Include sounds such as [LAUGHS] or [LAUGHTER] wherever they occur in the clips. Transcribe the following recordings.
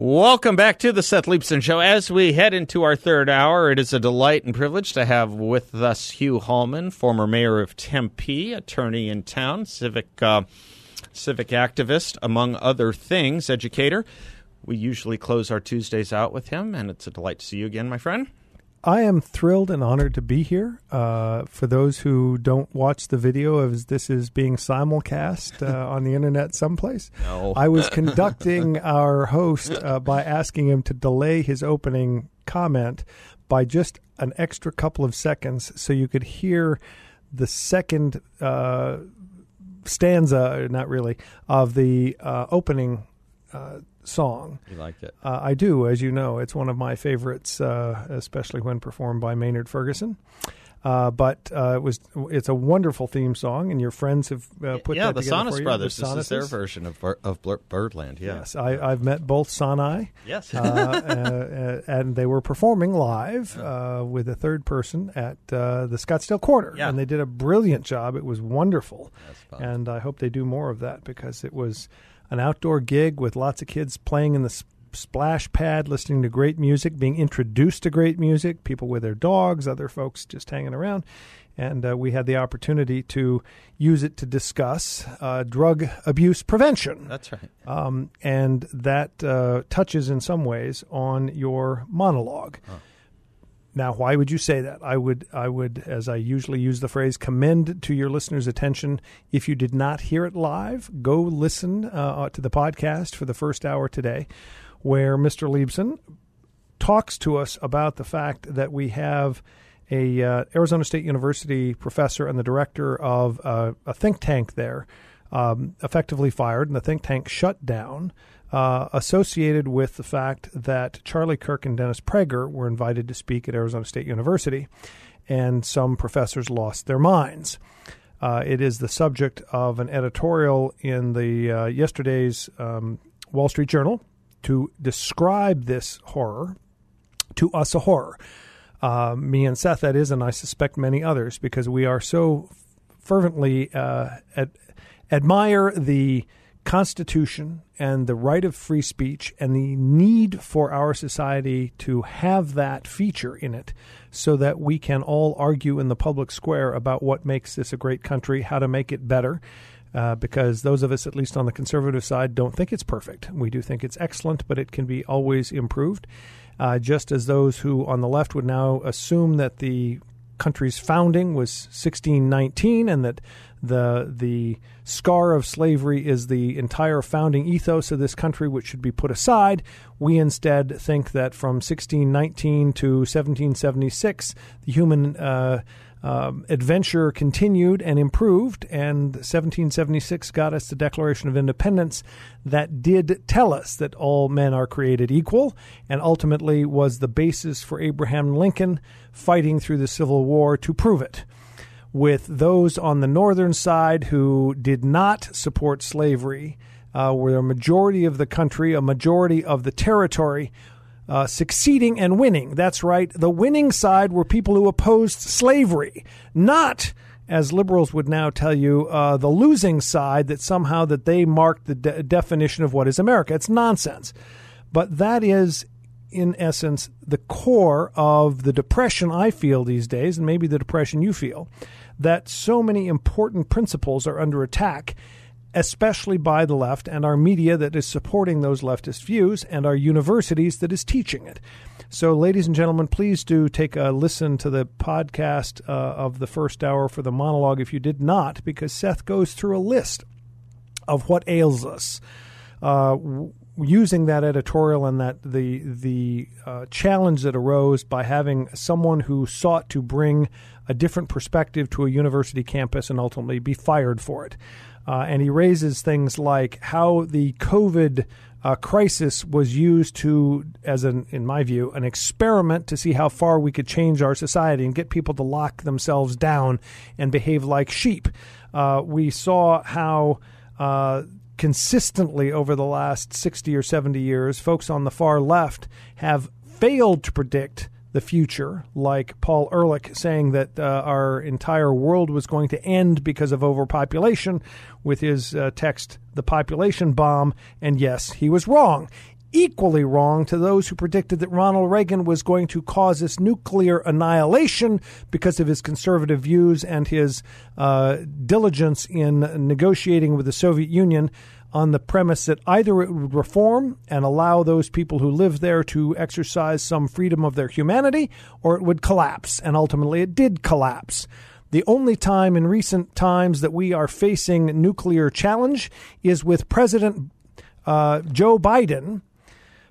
Welcome back to the Seth Leibsohn Show. As we head into our third hour, it is a delight and privilege to have with us Hugh Hallman, former mayor of Tempe, attorney in town, civic uh, civic activist, among other things, educator. We usually close our Tuesdays out with him, and it's a delight to see you again, my friend. I am thrilled and honored to be here. Uh, for those who don't watch the video, as this is being simulcast uh, [LAUGHS] on the internet someplace, No. I was conducting our host uh, by asking him to delay his opening comment by just an extra couple of seconds so you could hear the second uh, stanza, not really, of the uh, opening uh, song. You liked it. Uh, I do, as you know. It's one of my favorites, uh, especially when performed by Maynard Ferguson. Uh, but uh, it was it's a wonderful theme song, and your friends have uh, put yeah, that the together Sonus. Brothers. The This is their version of of Birdland. Yeah. Yes, I, I've met both Sonai, Yes. uh, and they were performing live uh, with a third person at uh, the Scottsdale Quarter, Yeah. and they did a brilliant job. It was wonderful, That's fun. and I hope they do more of that because it was an outdoor gig with lots of kids playing in the splash pad, listening to great music, being introduced to great music, people with their dogs, other folks just hanging around. And uh, we had the opportunity to use it to discuss uh, drug abuse prevention. That's right. Um, and that uh, touches in some ways on your monologue. Now, why would you say that? I would, I would, as I usually use the phrase, commend to your listeners' attention. If you did not hear it live, go listen uh, to the podcast for the first hour today, where Mr. Leibsohn talks to us about the fact that we have a uh, Arizona State University professor and the director of uh, a think tank there, um, effectively fired, and the think tank shut down, uh, associated with the fact that Charlie Kirk and Dennis Prager were invited to speak at Arizona State University, and some professors lost their minds. Uh, it is the subject of an editorial in the uh, yesterday's um, Wall Street Journal to describe this horror to us a horror. Uh, me and Seth, that is, and I suspect many others, because we are so fervently uh, ad- admire the Constitution and the right of free speech and the need for our society to have that feature in it so that we can all argue in the public square about what makes this a great country, how to make it better. Uh, because those of us, at least on the conservative side, don't think it's perfect. We do think it's excellent, but it can be always improved. Uh, just as those who on the left would now assume that the country's founding was 1619 and that the the scar of slavery is the entire founding ethos of this country which should be put aside we instead think that from 1619 to 1776 the human uh, um, adventure continued and improved, and 1776 got us the Declaration of Independence that did tell us that all men are created equal, and ultimately was the basis for Abraham Lincoln fighting through the Civil War to prove it. With those on the northern side who did not support slavery, uh, were a majority of the country, a majority of the territory uh, succeeding and winning. That's right. The winning side were people who opposed slavery, not, as liberals would now tell you, uh, the losing side that somehow that they marked the de- definition of what is America. It's nonsense. But that is, in essence, the core of the depression I feel these days, and maybe the depression you feel, that so many important principles are under attack especially by the left and our media that is supporting those leftist views and our universities that is teaching it. So, ladies and gentlemen, please do take a listen to the podcast uh, of the first hour for the monologue if you did not, because Seth goes through a list of what ails us. Uh, using that editorial and that the the uh, challenge that arose by having someone who sought to bring a different perspective to a university campus and ultimately be fired for it. Uh, and he raises things like how the COVID uh, crisis was used to, as an, in my view, an experiment to see how far we could change our society and get people to lock themselves down and behave like sheep. Uh, we saw how uh, consistently over the last 60 or 70 years, folks on the far left have failed to predict the future, like Paul Ehrlich saying that uh, our entire world was going to end because of overpopulation with his uh, text, The Population Bomb. And yes, he was wrong. Equally wrong to those who predicted that Ronald Reagan was going to cause this nuclear annihilation because of his conservative views and his uh, diligence in negotiating with the Soviet Union on the premise that either it would reform and allow those people who live there to exercise some freedom of their humanity, or it would collapse. And ultimately, it did collapse. The only time in recent times that we are facing nuclear challenge is with President uh, Joe Biden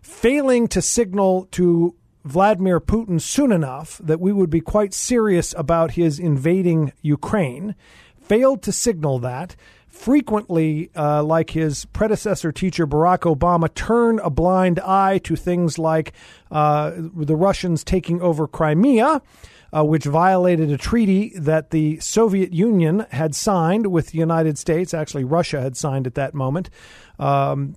failing to signal to Vladimir Putin soon enough that we would be quite serious about his invading Ukraine, failed to signal that frequently, uh, like his predecessor teacher Barack Obama, turned a blind eye to things like uh, the Russians taking over Crimea. Uh, which violated a treaty that the Soviet Union had signed with the United States. Actually, Russia had signed at that moment. Um,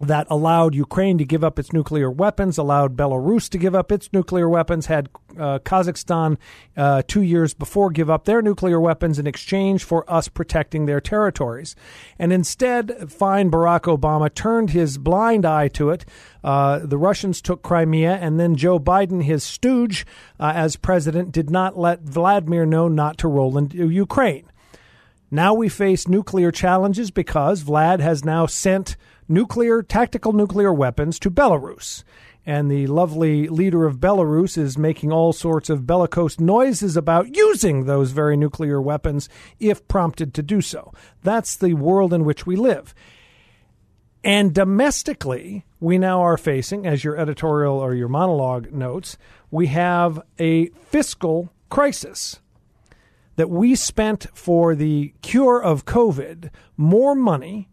that allowed Ukraine to give up its nuclear weapons, allowed Belarus to give up its nuclear weapons, had uh, Kazakhstan uh, two years before give up their nuclear weapons in exchange for us protecting their territories. And instead, fine Barack Obama turned his blind eye to it. Uh, the Russians took Crimea, and then Joe Biden, his stooge uh, as president, did not let Vladimir know not to roll into Ukraine. Now we face nuclear challenges because Vlad has now sent nuclear, tactical nuclear weapons to Belarus. And the lovely leader of Belarus is making all sorts of bellicose noises about using those very nuclear weapons if prompted to do so. That's the world in which we live. And domestically, we now are facing, as your editorial or your monologue notes, we have a fiscal crisis. That we spent for the cure of COVID more money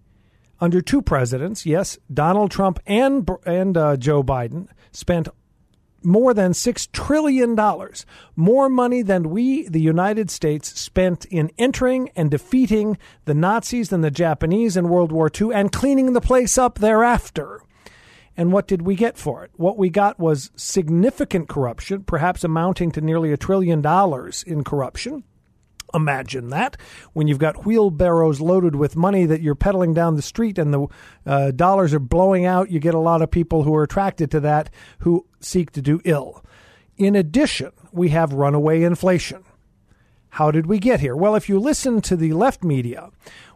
under two presidents, yes, Donald Trump and and uh, Joe Biden spent more than six trillion dollars, more money than we, the United States, spent in entering and defeating the Nazis and the Japanese in World War II and cleaning the place up thereafter. And what did we get for it? What we got was significant corruption, perhaps amounting to nearly a trillion dollars in corruption. Imagine that when you've got wheelbarrows loaded with money that you're peddling down the street and the uh, dollars are blowing out, you get a lot of people who are attracted to that who seek to do ill. In addition, we have runaway inflation. How did we get here? Well, if you listen to the left media,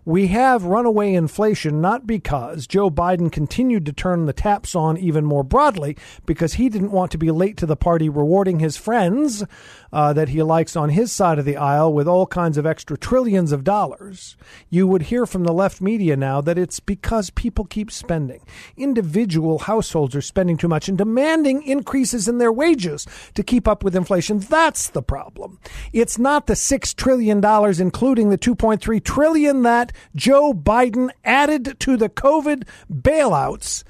we have runaway inflation not because Joe Biden continued to turn the taps on even more broadly because he didn't want to be late to the party rewarding his friends uh, that he likes on his side of the aisle with all kinds of extra trillions of dollars. You would hear from the left media now that it's because people keep spending. Individual households are spending too much and demanding increases in their wages to keep up with inflation. That's the problem. It's not the $6 trillion, including the 2.3 trillion that Joe Biden added to the COVID bailouts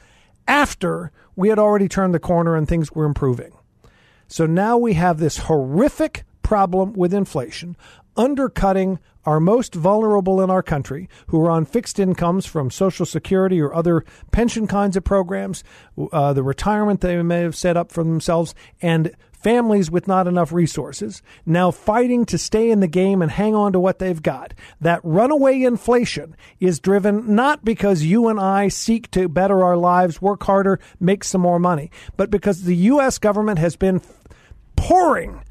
after we had already turned the corner and things were improving. So now we have this horrific problem with inflation undercutting our most vulnerable in our country who are on fixed incomes from Social Security or other pension kinds of programs, uh, the retirement they may have set up for themselves, and families with not enough resources, now fighting to stay in the game and hang on to what they've got. That runaway inflation is driven not because you and I seek to better our lives, work harder, make some more money, but because the U.S. government has been pouring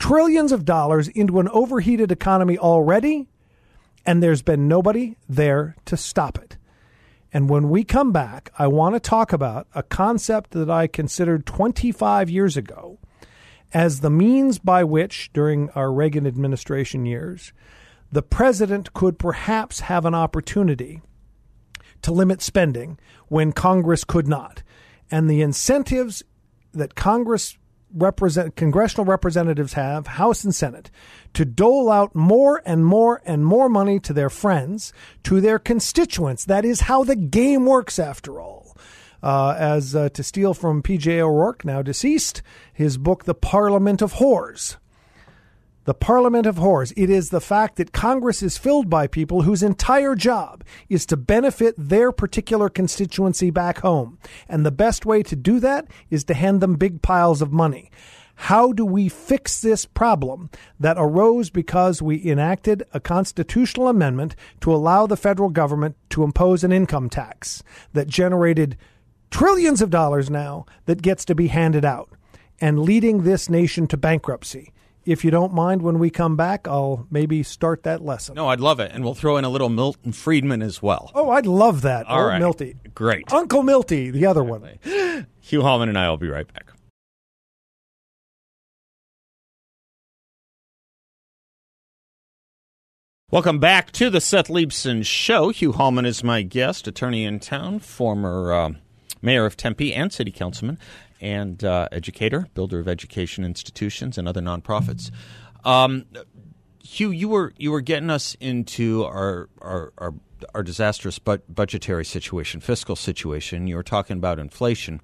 trillions of dollars into an overheated economy already, and there's been nobody there to stop it. And when we come back, I want to talk about a concept that I considered 25 years ago as the means by which, during our Reagan administration years, the president could perhaps have an opportunity to limit spending when Congress could not. And the incentives that Congress represent congressional representatives have, House and Senate, to dole out more and more and more money to their friends, to their constituents. That is how the game works after all. Uh, as uh, to steal from P.J. O'Rourke, now deceased, his book, The Parliament of Whores. The Parliament of Whores. It is the fact that Congress is filled by people whose entire job is to benefit their particular constituency back home. And the best way to do that is to hand them big piles of money. How do we fix this problem that arose because we enacted a constitutional amendment to allow the federal government to impose an income tax that generated trillions of dollars now that gets to be handed out and leading this nation to bankruptcy? if you don't mind, when we come back, I'll maybe start that lesson. No, I'd love it. And we'll throw in a little Milton Friedman as well. Oh, I'd love that. All right. Milty. Great. Uncle Milty, the other one. Hugh Hallman and I will be right back. Welcome back to the Seth Leibsohn Show. Hugh Hallman is my guest, attorney in town, former uh, mayor of Tempe and city councilman, and uh, educator, builder of education institutions and other nonprofits. Um, Hugh, you were you were getting us into our our our, our disastrous but budgetary situation, fiscal situation. You were talking about inflation,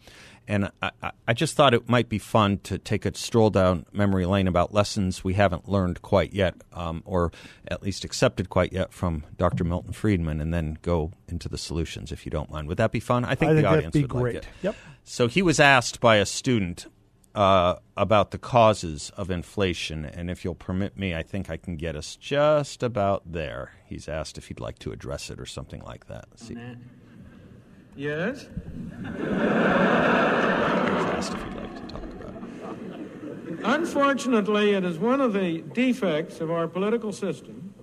and I, I- I just thought it might be fun to take a stroll down memory lane about lessons we haven't learned quite yet, um, or at least accepted quite yet from Dr. Milton Friedman, and then go into the solutions, if you don't mind. Would that be fun? I think I the think that'd audience be would great. like it. Yep. So he was asked by a student uh, about the causes of inflation, and if you'll permit me, I think I can get us just about there. He's asked if he'd like to address it or something like that. Yes? Asked if he'd like to talk about it. Unfortunately, it is one of the defects of our political system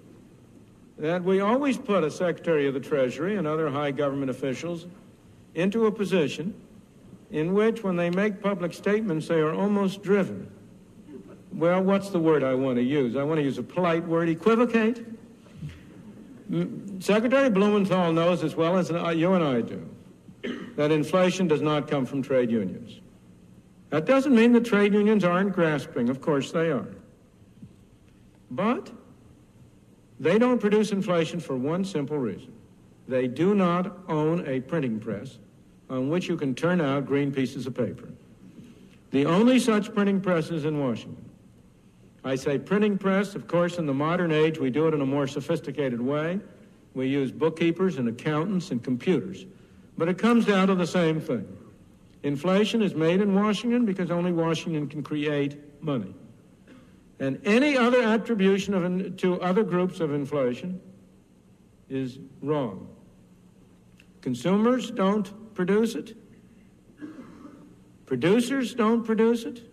that we always put a Secretary of the Treasury and other high government officials into a position in which, when they make public statements, they are almost driven. Well, what's the word I want to use? I want to use a polite word equivocate. Secretary Blumenthal knows as well as you and I do that inflation does not come from trade unions. That doesn't mean the trade unions aren't grasping. Of course they are. But they don't produce inflation for one simple reason. They do not own a printing press on which you can turn out green pieces of paper. The only such printing press is in Washington. I say printing press, of course, in the modern age, we do it in a more sophisticated way. We use bookkeepers and accountants and computers. But it comes down to the same thing. Inflation is made in Washington because only Washington can create money. And any other attribution of to other groups of inflation is wrong. Consumers don't produce it. Producers don't produce it.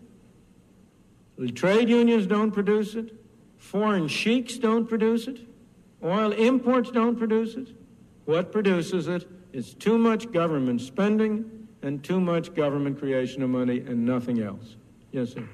The trade unions don't produce it. Foreign sheiks don't produce it. Oil imports don't produce it. What produces it is too much government spending and too much government creation of money and nothing else. Yes, sir.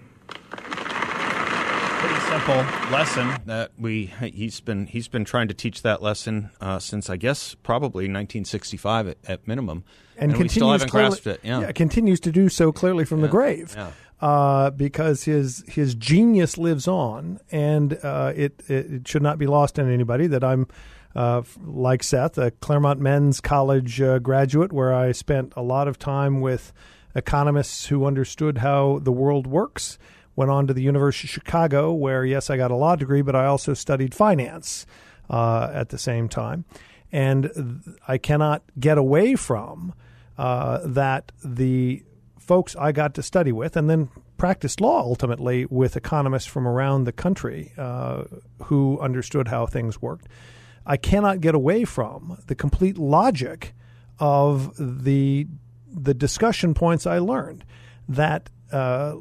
Pretty simple lesson that we he's been he's been trying to teach that lesson uh, since I guess probably 1965 at, at minimum, And, we continues still haven't clearly, grasped it. Yeah. continues to do so clearly from the grave. yeah. Uh, because his his genius lives on, and uh, it, it it should not be lost on anybody that I'm uh, like Seth, a Claremont Men's College uh, graduate, where I spent a lot of time with economists who understood how the world works. Went on to the University of Chicago, where yes, I got a law degree, but I also studied finance uh, at the same time, and I cannot get away from uh, that the folks I got to study with, and then practiced law ultimately with economists from around the country uh, who understood how things worked. I cannot get away from the complete logic of the the discussion points I learned that uh,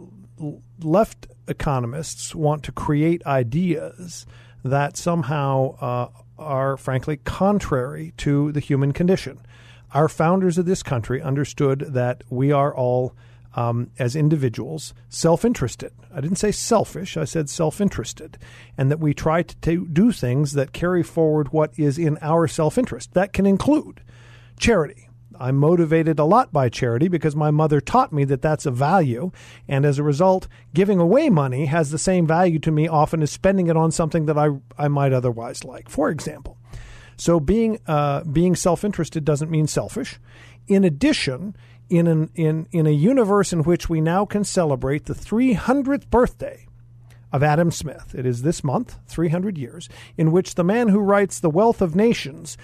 left economists want to create ideas that somehow uh, are frankly contrary to the human condition. Our founders of this country understood that we are all, um, as individuals, self interested. I didn't say selfish, I said self interested. And that we try to ta- do things that carry forward what is in our self interest. That can include charity. I'm motivated a lot by charity because my mother taught me that that's a value. And as a result, giving away money has the same value to me often as spending it on something that I, I might otherwise like. For example, so being uh, being self interested doesn't mean selfish. In addition, in an in in a universe in which we now can celebrate the 300th birthday of Adam Smith. It is this month, 300 years, in which the man who writes The Wealth of Nations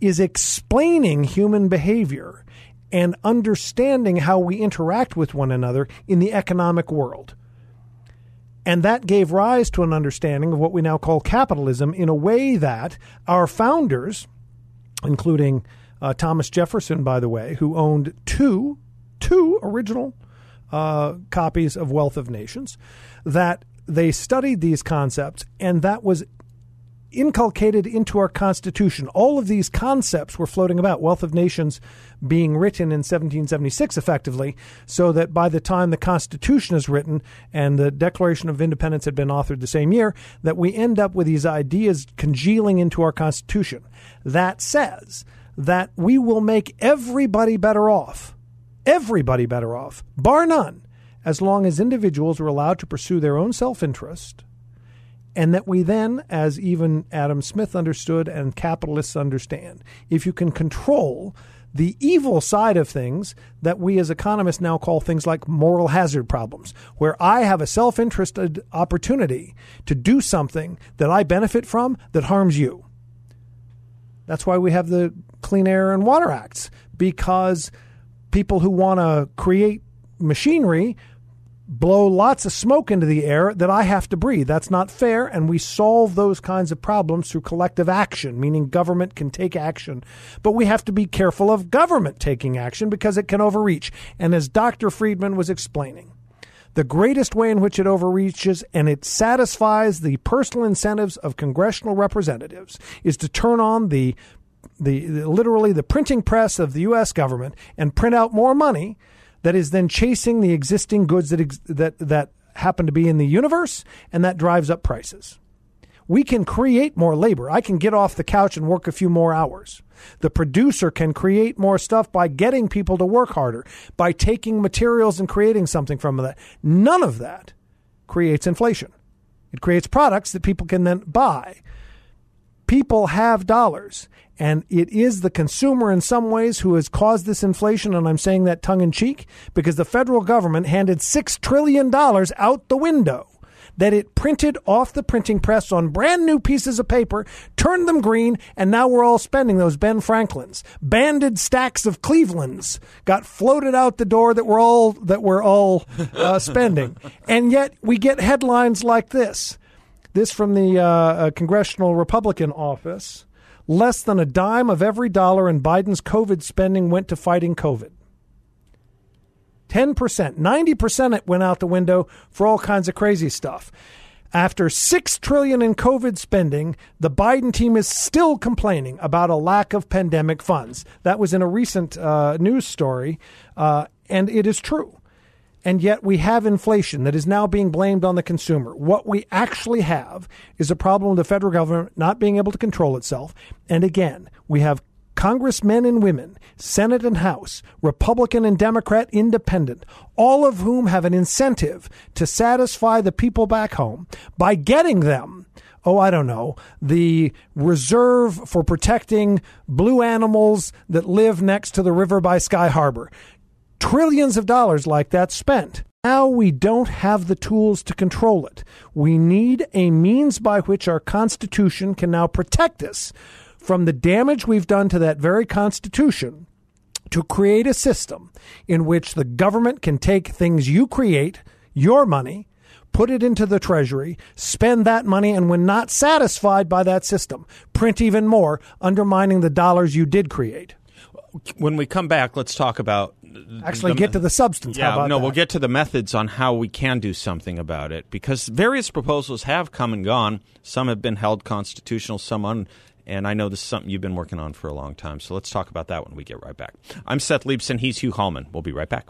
is explaining human behavior and understanding how we interact with one another in the economic world. And that gave rise to an understanding of what we now call capitalism in a way that our founders, including uh, Thomas Jefferson, by the way, who owned two, two original uh, copies of Wealth of Nations, that they studied these concepts, and that was inculcated into our Constitution. All of these concepts were floating about, Wealth of Nations being written in 1776 effectively, so that by the time the Constitution is written and the Declaration of Independence had been authored the same year, that we end up with these ideas congealing into our Constitution. That says that we will make everybody better off, everybody better off, bar none, as long as individuals are allowed to pursue their own self interest, and that we then, as even Adam Smith understood and capitalists understand, if you can control the evil side of things that we as economists now call things like moral hazard problems, where I have a self interested opportunity to do something that I benefit from that harms you. That's why we have the Clean Air and Water Acts, because people who want to create machinery blow lots of smoke into the air that I have to breathe. That's not fair. And we solve those kinds of problems through collective action, meaning government can take action. But we have to be careful of government taking action because it can overreach. And as Dr. Friedman was explaining, the greatest way in which it overreaches and it satisfies the personal incentives of congressional representatives is to turn on the the, the, literally the printing press of the U.S. government and print out more money that is then chasing the existing goods that ex- that that happen to be in the universe, and that drives up prices. We can create more labor. I can get off the couch and work a few more hours. The producer can create more stuff by getting people to work harder, by taking materials and creating something from that. None of that creates inflation. It creates products that people can then buy. People have dollars. And it is the consumer in some ways who has caused this inflation. And I'm saying that tongue in cheek because the federal government handed $6 trillion out the window that it printed off the printing press on brand new pieces of paper, turned them green, and now we're all spending those Ben Franklins. Banded stacks of Clevelands got floated out the door that we're all that we're all uh, spending, and yet we get headlines like this. This from the uh, uh Congressional Republican Office. Less than a dime of every dollar in Biden's COVID spending went to fighting COVID. 10%, 90% it went out the window for all kinds of crazy stuff. After 6 trillion in COVID spending, the Biden team is still complaining about a lack of pandemic funds. That was in a recent uh, news story, uh, and it is true and yet we have inflation that is now being blamed on the consumer. What we actually have is a problem with the federal government not being able to control itself. And again, we have congressmen and women, Senate and House, Republican and Democrat, independent, all of whom have an incentive to satisfy the people back home by getting them oh, I don't know, the reserve for protecting blue animals that live next to the river by Sky Harbor trillions of dollars like that spent. Now we don't have the tools to control it. We need a means by which our Constitution can now protect us from the damage we've done to that very Constitution to create a system in which the government can take things you create, your money, put it into the Treasury, spend that money, and when not satisfied by that system, print even more, undermining the dollars you did create. When we come back, let's talk about actually the, get to the substance. Yeah, no, that? we'll get to the methods on how we can do something about it because various proposals have come and gone. Some have been held constitutional, some un. And I know this is something you've been working on for a long time. So let's talk about that when we get right back. I'm Seth Leibsohn. He's Hugh Hallman. We'll be right back.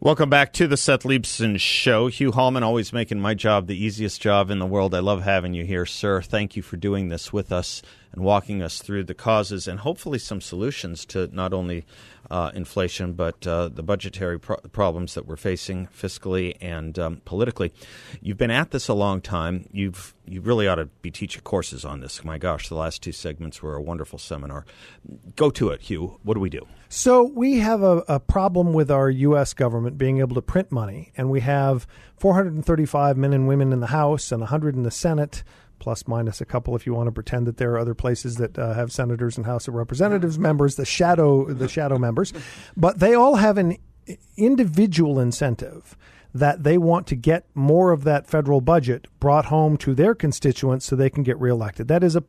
Welcome back to the Seth Leibsohn Show. Hugh Hallman, always making my job the easiest job in the world. I love having you here, sir. Thank you for doing this with us. and walking us through the causes and hopefully some solutions to not only uh, inflation but uh, the budgetary pro- problems that we're facing fiscally and um, politically. You've been at this a long time. You've you really ought to be teaching courses on this. My gosh, the last two segments were a wonderful seminar. Go to it, Hugh. What do we do? So we have a, a problem with our U.S. government being able to print money, and we have 435 men and women in the House and 100 in the Senate plus minus a couple if you want to pretend that there are other places that uh, have senators and House of Representatives members, the shadow the shadow members, but they all have an individual incentive that they want to get more of that federal budget brought home to their constituents so they can get reelected. That is a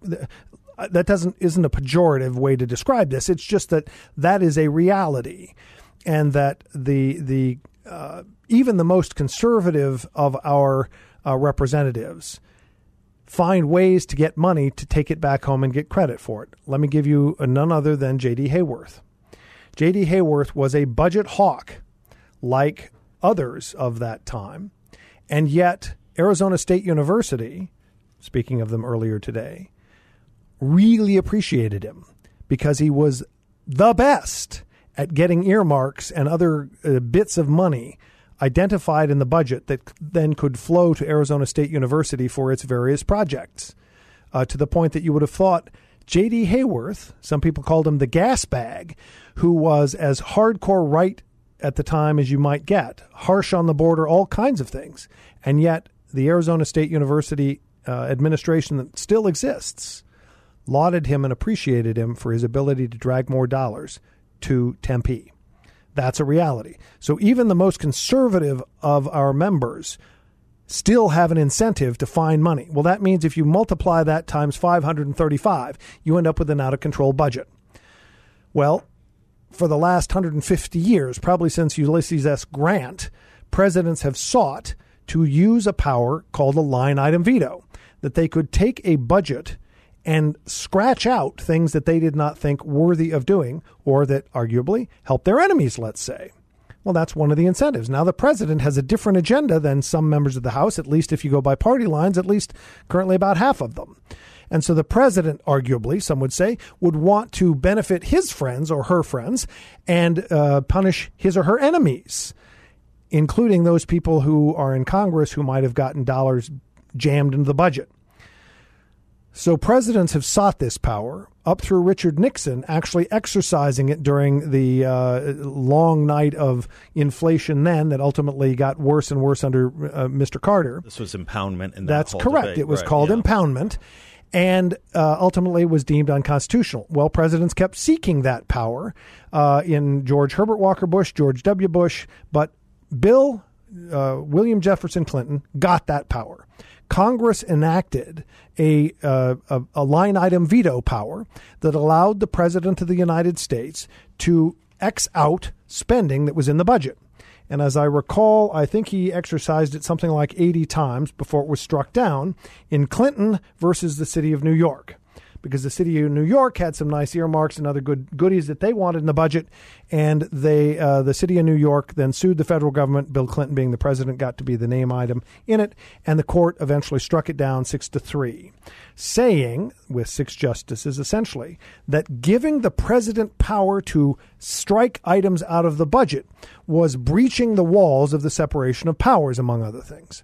that doesn't isn't a pejorative way to describe this. It's just that that is a reality, and that the the uh, even the most conservative of our uh, representatives find ways to get money to take it back home and get credit for it. Let me give you none other than J.D. Hayworth. J.D. Hayworth was a budget hawk like others of that time, and yet Arizona State University, speaking of them earlier today, really appreciated him because he was the best at getting earmarks and other uh, bits of money identified in the budget that then could flow to Arizona State University for its various projects. Uh, to the point that you would have thought J.D. Hayworth, some people called him the gas bag, who was as hardcore right at the time as you might get, harsh on the border, all kinds of things. And yet, the Arizona State University uh, administration that still exists lauded him and appreciated him for his ability to drag more dollars to Tempe. That's a reality. So even the most conservative of our members still have an incentive to find money. Well, that means if you multiply that times 535, you end up with an out of control budget. Well, for the last 150 years, probably since Ulysses S. Grant, presidents have sought to use a power called a line item veto, that they could take a budget and scratch out things that they did not think worthy of doing or that arguably help their enemies, let's say. Well, that's one of the incentives. Now, the president has a different agenda than some members of the House, at least if you go by party lines, at least currently about half of them. And so the president, arguably, some would say, would want to benefit his friends or her friends and uh, punish his or her enemies, including those people who are in Congress who might have gotten dollars jammed into the budget. So presidents have sought this power up through Richard Nixon, actually exercising it during the uh, long night of inflation then that ultimately got worse and worse under uh, Mr. Carter. This was impoundment. In that That's correct. Debate. It was right, called yeah. impoundment and uh, ultimately was deemed unconstitutional. Well, presidents kept seeking that power uh, in George Herbert Walker Bush, George W. Bush, but Bill uh, William Jefferson Clinton got that power. Congress enacted a, uh, a, a line item veto power that allowed the President of the United States to X out spending that was in the budget. And as I recall, I think he exercised it something like 80 times before it was struck down in Clinton versus the city of New York because the city of New York had some nice earmarks and other good goodies that they wanted in the budget, and they uh, the city of New York then sued the federal government. Bill Clinton, being the president, got to be the name item in it, and the court eventually struck it down six to three, saying with six justices essentially that giving the president power to strike items out of the budget was breaching the walls of the separation of powers, among other things.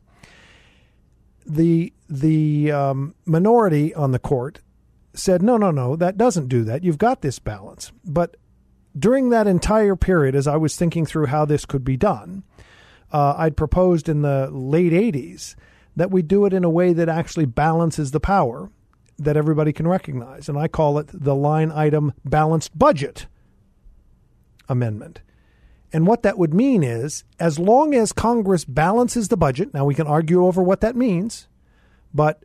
The the um, minority on the court said, no, no, no, that doesn't do that. You've got this balance. But during that entire period, as I was thinking through how this could be done, uh, I'd proposed in the late 80s that we do it in a way that actually balances the power that everybody can recognize. And I call it the line item balanced budget amendment. And what that would mean is as long as Congress balances the budget, now we can argue over what that means, but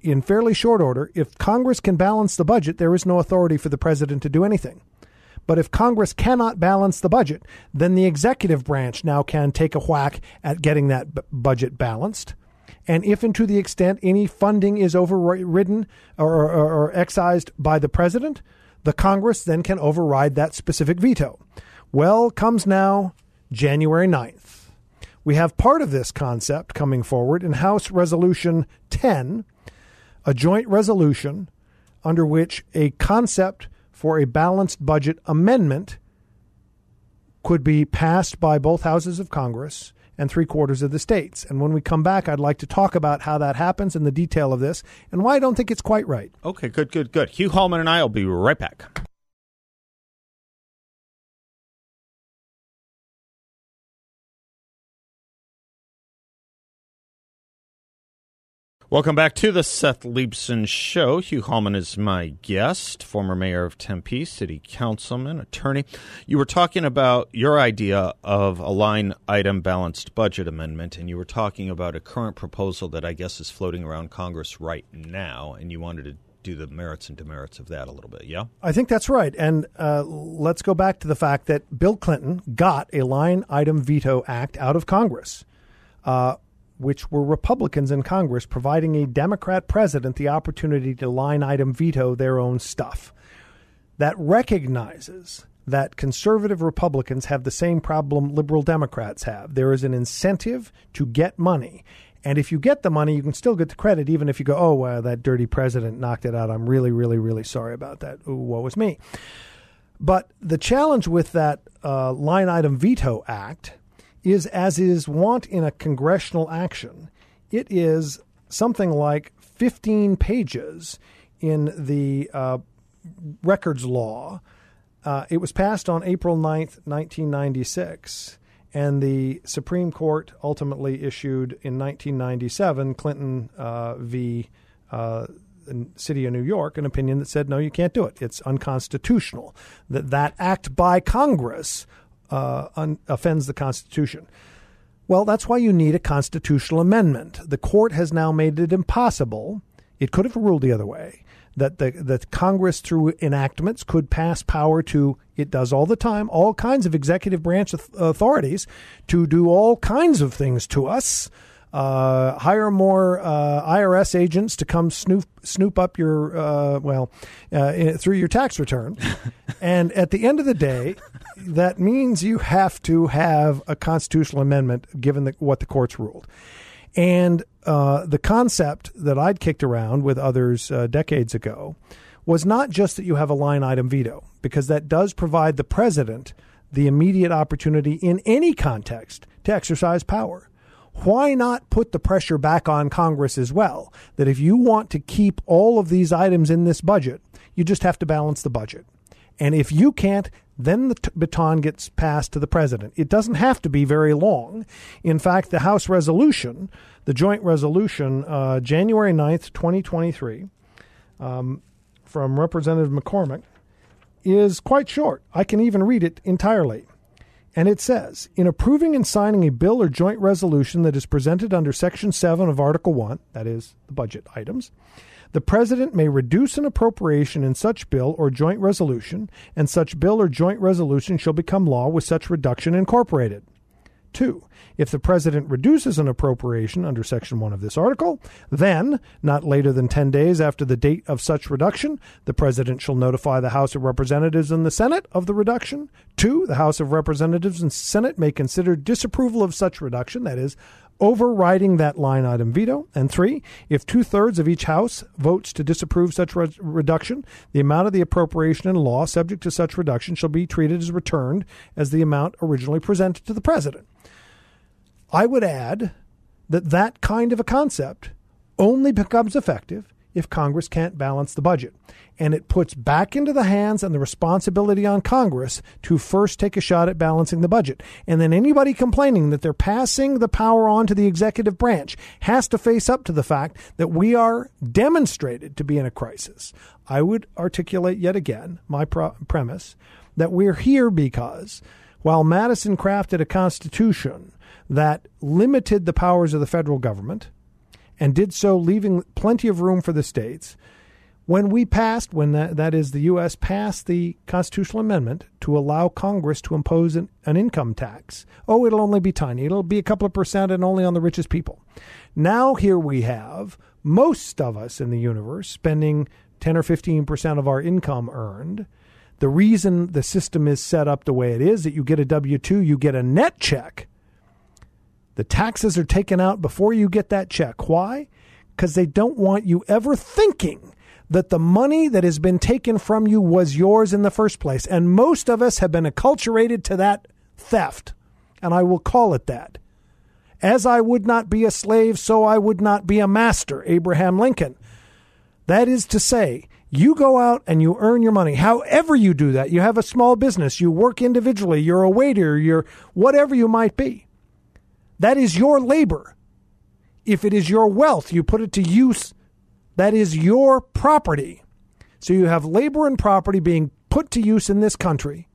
in fairly short order, if Congress can balance the budget, there is no authority for the president to do anything. But if Congress cannot balance the budget, then the executive branch now can take a whack at getting that b- budget balanced. And if and to the extent any funding is overridden or, or, or excised by the president, the Congress then can override that specific veto. Well, comes now January 9th. We have part of this concept coming forward in House Resolution 10, a joint resolution under which a concept for a balanced budget amendment could be passed by both houses of Congress and three quarters of the states. And when we come back, I'd like to talk about how that happens and the detail of this and why I don't think it's quite right. Okay, good, good, good. Hugh Hallman and I will be right back. Welcome back to the Seth Leibsohn Show. Hugh Hallman is my guest, former mayor of Tempe, city councilman, attorney. You were talking about your idea of a line item balanced budget amendment, and you were talking about a current proposal that I guess is floating around Congress right now, and you wanted to do the merits and demerits of that a little bit, yeah? I think that's right. And uh, let's go back to the fact that Bill Clinton got a line item veto act out of Congress. Uh, which were Republicans in Congress providing a Democrat president the opportunity to line item veto their own stuff. That recognizes that conservative Republicans have the same problem liberal Democrats have. There is an incentive to get money. And if you get the money, you can still get the credit, even if you go, oh, that dirty president knocked it out. I'm really, really, really sorry about that. Ooh, woe was me. But the challenge with that uh, line item veto act is, as is wont in a congressional action, it is something like 15 pages in the uh, records law. Uh, it was passed on April 9th, 1996, and the Supreme Court ultimately issued in 1997 Clinton uh, v. Uh, city of New York an opinion that said no, you can't do it. It's unconstitutional. That that act by Congress uh, un- offends the Constitution. Well, that's why you need a constitutional amendment. The court has now made it impossible. It could have ruled the other way that the that Congress through enactments could pass power to it does all the time all kinds of executive branch authorities to do all kinds of things to us uh, hire more uh, IRS agents to come snoop snoop up your uh, well uh, through your tax return, [LAUGHS] and at the end of the day, that means you have to have a constitutional amendment given the, what the courts ruled, and uh, the concept that I'd kicked around with others uh, decades ago was not just that you have a line item veto because that does provide the president the immediate opportunity in any context to exercise power why not put the pressure back on Congress as well? That if you want to keep all of these items in this budget, you just have to balance the budget. And if you can't, then the t- baton gets passed to the president. It doesn't have to be very long. In fact, the House resolution, the joint resolution, uh, January 9th, 2023, um, from Representative McCormick, is quite short. I can even read it entirely. And it says In approving and signing a bill or joint resolution that is presented under Section 7 of Article 1, that is, the budget items, the President may reduce an appropriation in such bill or joint resolution, and such bill or joint resolution shall become law with such reduction incorporated. 2. If the President reduces an appropriation under Section 1 of this article, then, not later than 10 days after the date of such reduction, the President shall notify the House of Representatives and the Senate of the reduction. 2. The House of Representatives and Senate may consider disapproval of such reduction, that is, overriding that line item veto. And three, if two thirds of each House votes to disapprove such re- reduction, the amount of the appropriation in law subject to such reduction shall be treated as returned as the amount originally presented to the President. I would add that that kind of a concept only becomes effective if Congress can't balance the budget. And it puts back into the hands and the responsibility on Congress to first take a shot at balancing the budget. And then anybody complaining that they're passing the power on to the executive branch has to face up to the fact that we are demonstrated to be in a crisis. I would articulate yet again my pro- premise that we're here because while Madison crafted a constitution that limited the powers of the federal government and did so leaving plenty of room for the states. When we passed, when that, that is the U.S. passed the constitutional amendment to allow Congress to impose an, an income tax, oh, it'll only be tiny. It'll be a couple of percent and only on the richest people. Now, here we have most of us in the universe spending 10 or 15 percent of our income earned. The reason the system is set up the way it is that you get a W 2, you get a net check the taxes are taken out before you get that check. Why? Because they don't want you ever thinking that the money that has been taken from you was yours in the first place. And most of us have been acculturated to that theft. And I will call it that. As I would not be a slave, so I would not be a master, Abraham Lincoln. That is to say, you go out and you earn your money. However, you do that, you have a small business, you work individually, you're a waiter, you're whatever you might be. That is your labor. If it is your wealth, you put it to use that is your property. So you have labor and property being put to use in this country,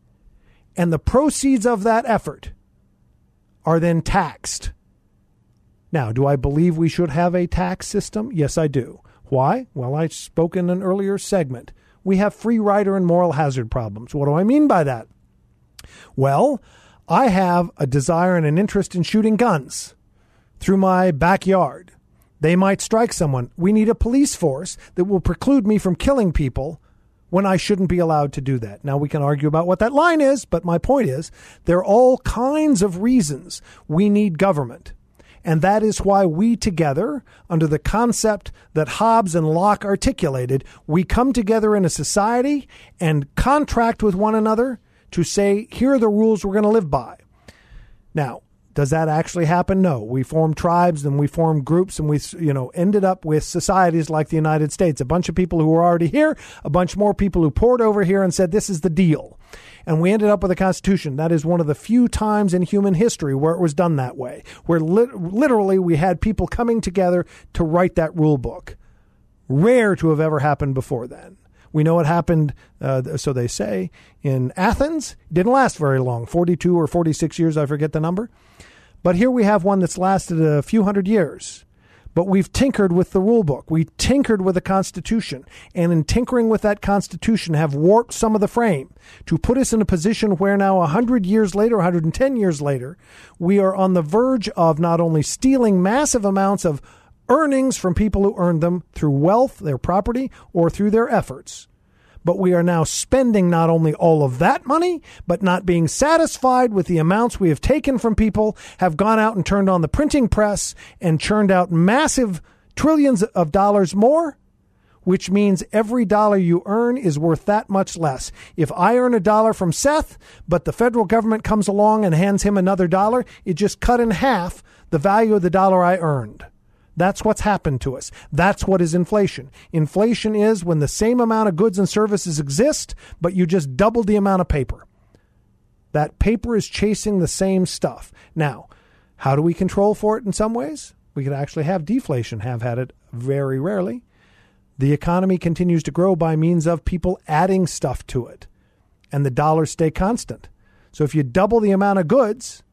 and the proceeds of that effort are then taxed. Now, do I believe we should have a tax system? Yes, I do. Why? Well, I spoke in an earlier segment. We have free rider and moral hazard problems. What do I mean by that? Well, I have a desire and an interest in shooting guns through my backyard. They might strike someone. We need a police force that will preclude me from killing people when I shouldn't be allowed to do that. Now, we can argue about what that line is, but my point is there are all kinds of reasons we need government. And that is why we together, under the concept that Hobbes and Locke articulated, we come together in a society and contract with one another to say, here are the rules we're going to live by. Now, does that actually happen? No. We formed tribes and we formed groups and we, you know, ended up with societies like the United States. A bunch of people who were already here, a bunch more people who poured over here and said, this is the deal. And we ended up with a constitution. That is one of the few times in human history where it was done that way, where literally we had people coming together to write that rule book. Rare to have ever happened before then. We know what happened, uh, so they say, in Athens. Didn't last very long 42 or 46 years, I forget the number. But here we have one that's lasted a few hundred years. But we've tinkered with the rule book. We tinkered with the Constitution. And in tinkering with that Constitution, have warped some of the frame to put us in a position where now, 100 years later, 110 years later, we are on the verge of not only stealing massive amounts of earnings from people who earned them through wealth, their property, or through their efforts. But we are now spending not only all of that money, but not being satisfied with the amounts we have taken from people, have gone out and turned on the printing press and churned out massive trillions of dollars more which means every dollar you earn is worth that much less. If I earn a dollar from Seth, but the federal government comes along and hands him another dollar, it just cut in half the value of the dollar I earned. That's what's happened to us. That's what is inflation. Inflation is when the same amount of goods and services exist, but you just doubled the amount of paper. That paper is chasing the same stuff. Now, how do we control for it in some ways? We could actually have deflation, have had it very rarely. The economy continues to grow by means of people adding stuff to it, and the dollars stay constant. So if you double the amount of goods,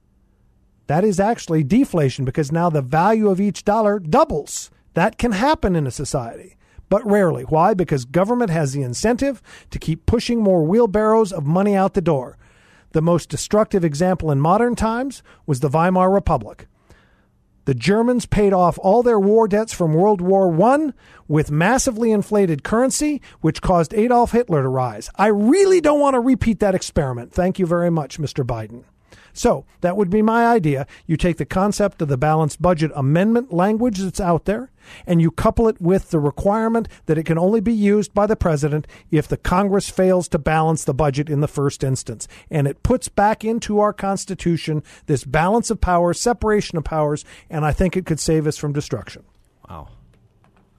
that is actually deflation because now the value of each dollar doubles. That can happen in a society, but rarely. Why? Because government has the incentive to keep pushing more wheelbarrows of money out the door. The most destructive example in modern times was the Weimar Republic. The Germans paid off all their war debts from World War I with massively inflated currency, which caused Adolf Hitler to rise. I really don't want to repeat that experiment. Thank you very much, Mr. Biden. So that would be my idea. You take the concept of the balanced budget amendment language that's out there, and you couple it with the requirement that it can only be used by the president if the Congress fails to balance the budget in the first instance. And it puts back into our Constitution this balance of power, separation of powers, and I think it could save us from destruction. Wow.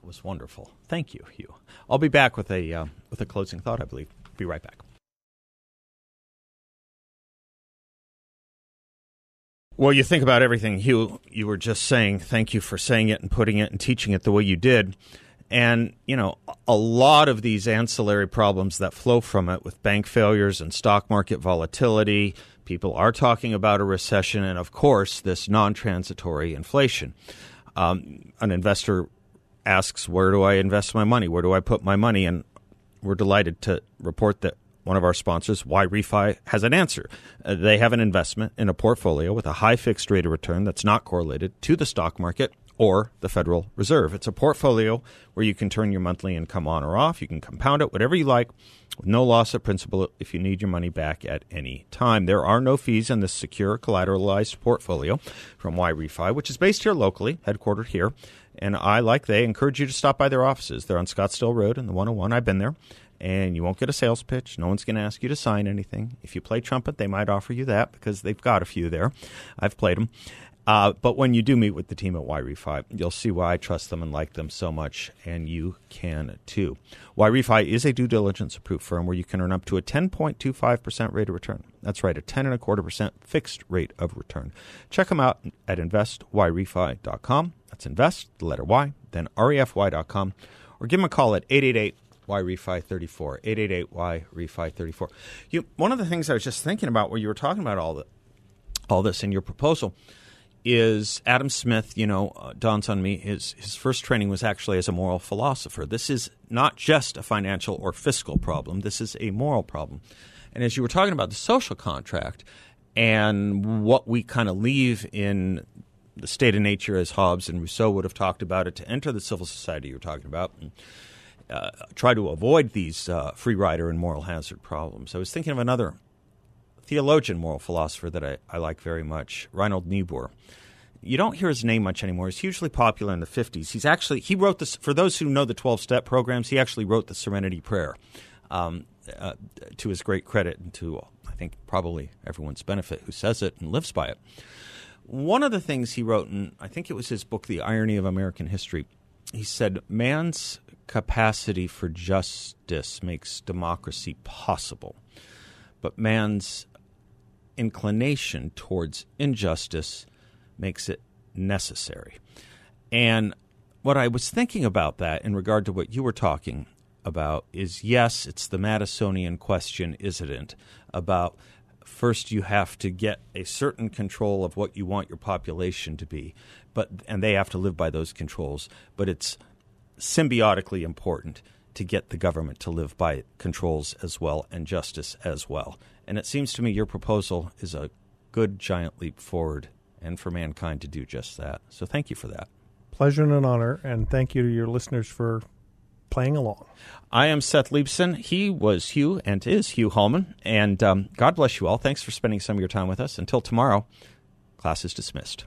It was wonderful. Thank you, Hugh. I'll be back with a uh, with a closing thought, I believe. Be right back. Well, you think about everything, Hugh, you were just saying, thank you for saying it and putting it and teaching it the way you did. And, you know, a lot of these ancillary problems that flow from it with bank failures and stock market volatility, people are talking about a recession, and of course, this non transitory inflation. Um, an investor asks, Where do I invest my money? Where do I put my money? And we're delighted to report that one of our sponsors, YRefy, has an answer. Uh, they have an investment in a portfolio with a high fixed rate of return that's not correlated to the stock market or the Federal Reserve. It's a portfolio where you can turn your monthly income on or off. You can compound it, whatever you like, with no loss of principal if you need your money back at any time. There are no fees in this secure collateralized portfolio from YRefy, which is based here locally, headquartered here and I, like they, encourage you to stop by their offices. They're on Scottsdale Road in the 101. I've been there. And you won't get a sales pitch. No one's going to ask you to sign anything. If you play trumpet, they might offer you that because they've got a few there. I've played them. Uh, but when you do meet with the team at YRefy, you'll see why I trust them and like them so much, and you can too. YRefy is a due diligence approved firm where you can earn up to a 10.25% rate of return. That's right, a 10 and a quarter percent fixed rate of return. Check them out at investyrefy.com. That's invest, the letter Y, then refy.com, or give them a call at 888 YRefy 34, 888 YRefy 34. You, one of the things I was just thinking about where you were talking about all the, all this in your proposal is Adam Smith, you know, uh, dawns on me, his, his first training was actually as a moral philosopher. This is not just a financial or fiscal problem, this is a moral problem. And as you were talking about the social contract and what we kind of leave in the state of nature as Hobbes and Rousseau would have talked about it to enter the civil society you're talking about and uh, try to avoid these uh, free rider and moral hazard problems. I was thinking of another theologian, moral philosopher that I, I like very much, Reinhold Niebuhr. You don't hear his name much anymore. He's hugely popular in the 50s. He's actually, he wrote this, for those who know the 12 step programs, he actually wrote the Serenity Prayer um, uh, to his great credit and to, I think, probably everyone's benefit who says it and lives by it. One of the things he wrote, and I think it was his book, The Irony of American History, he said, Man's capacity for justice makes democracy possible, but man's inclination towards injustice makes it necessary. And what I was thinking about that in regard to what you were talking about is yes, it's the Madisonian question, isn't it? About first you have to get a certain control of what you want your population to be, but and they have to live by those controls. But it's symbiotically important to get the government to live by controls as well and justice as well. And it seems to me your proposal is a good giant leap forward and for mankind to do just that. So thank you for that. Pleasure and an honor, and thank you to your listeners for playing along. I am Seth Leibsohn. He was Hugh and is Hugh Hallman. And um, God bless you all. Thanks for spending some of your time with us. Until tomorrow, class is dismissed.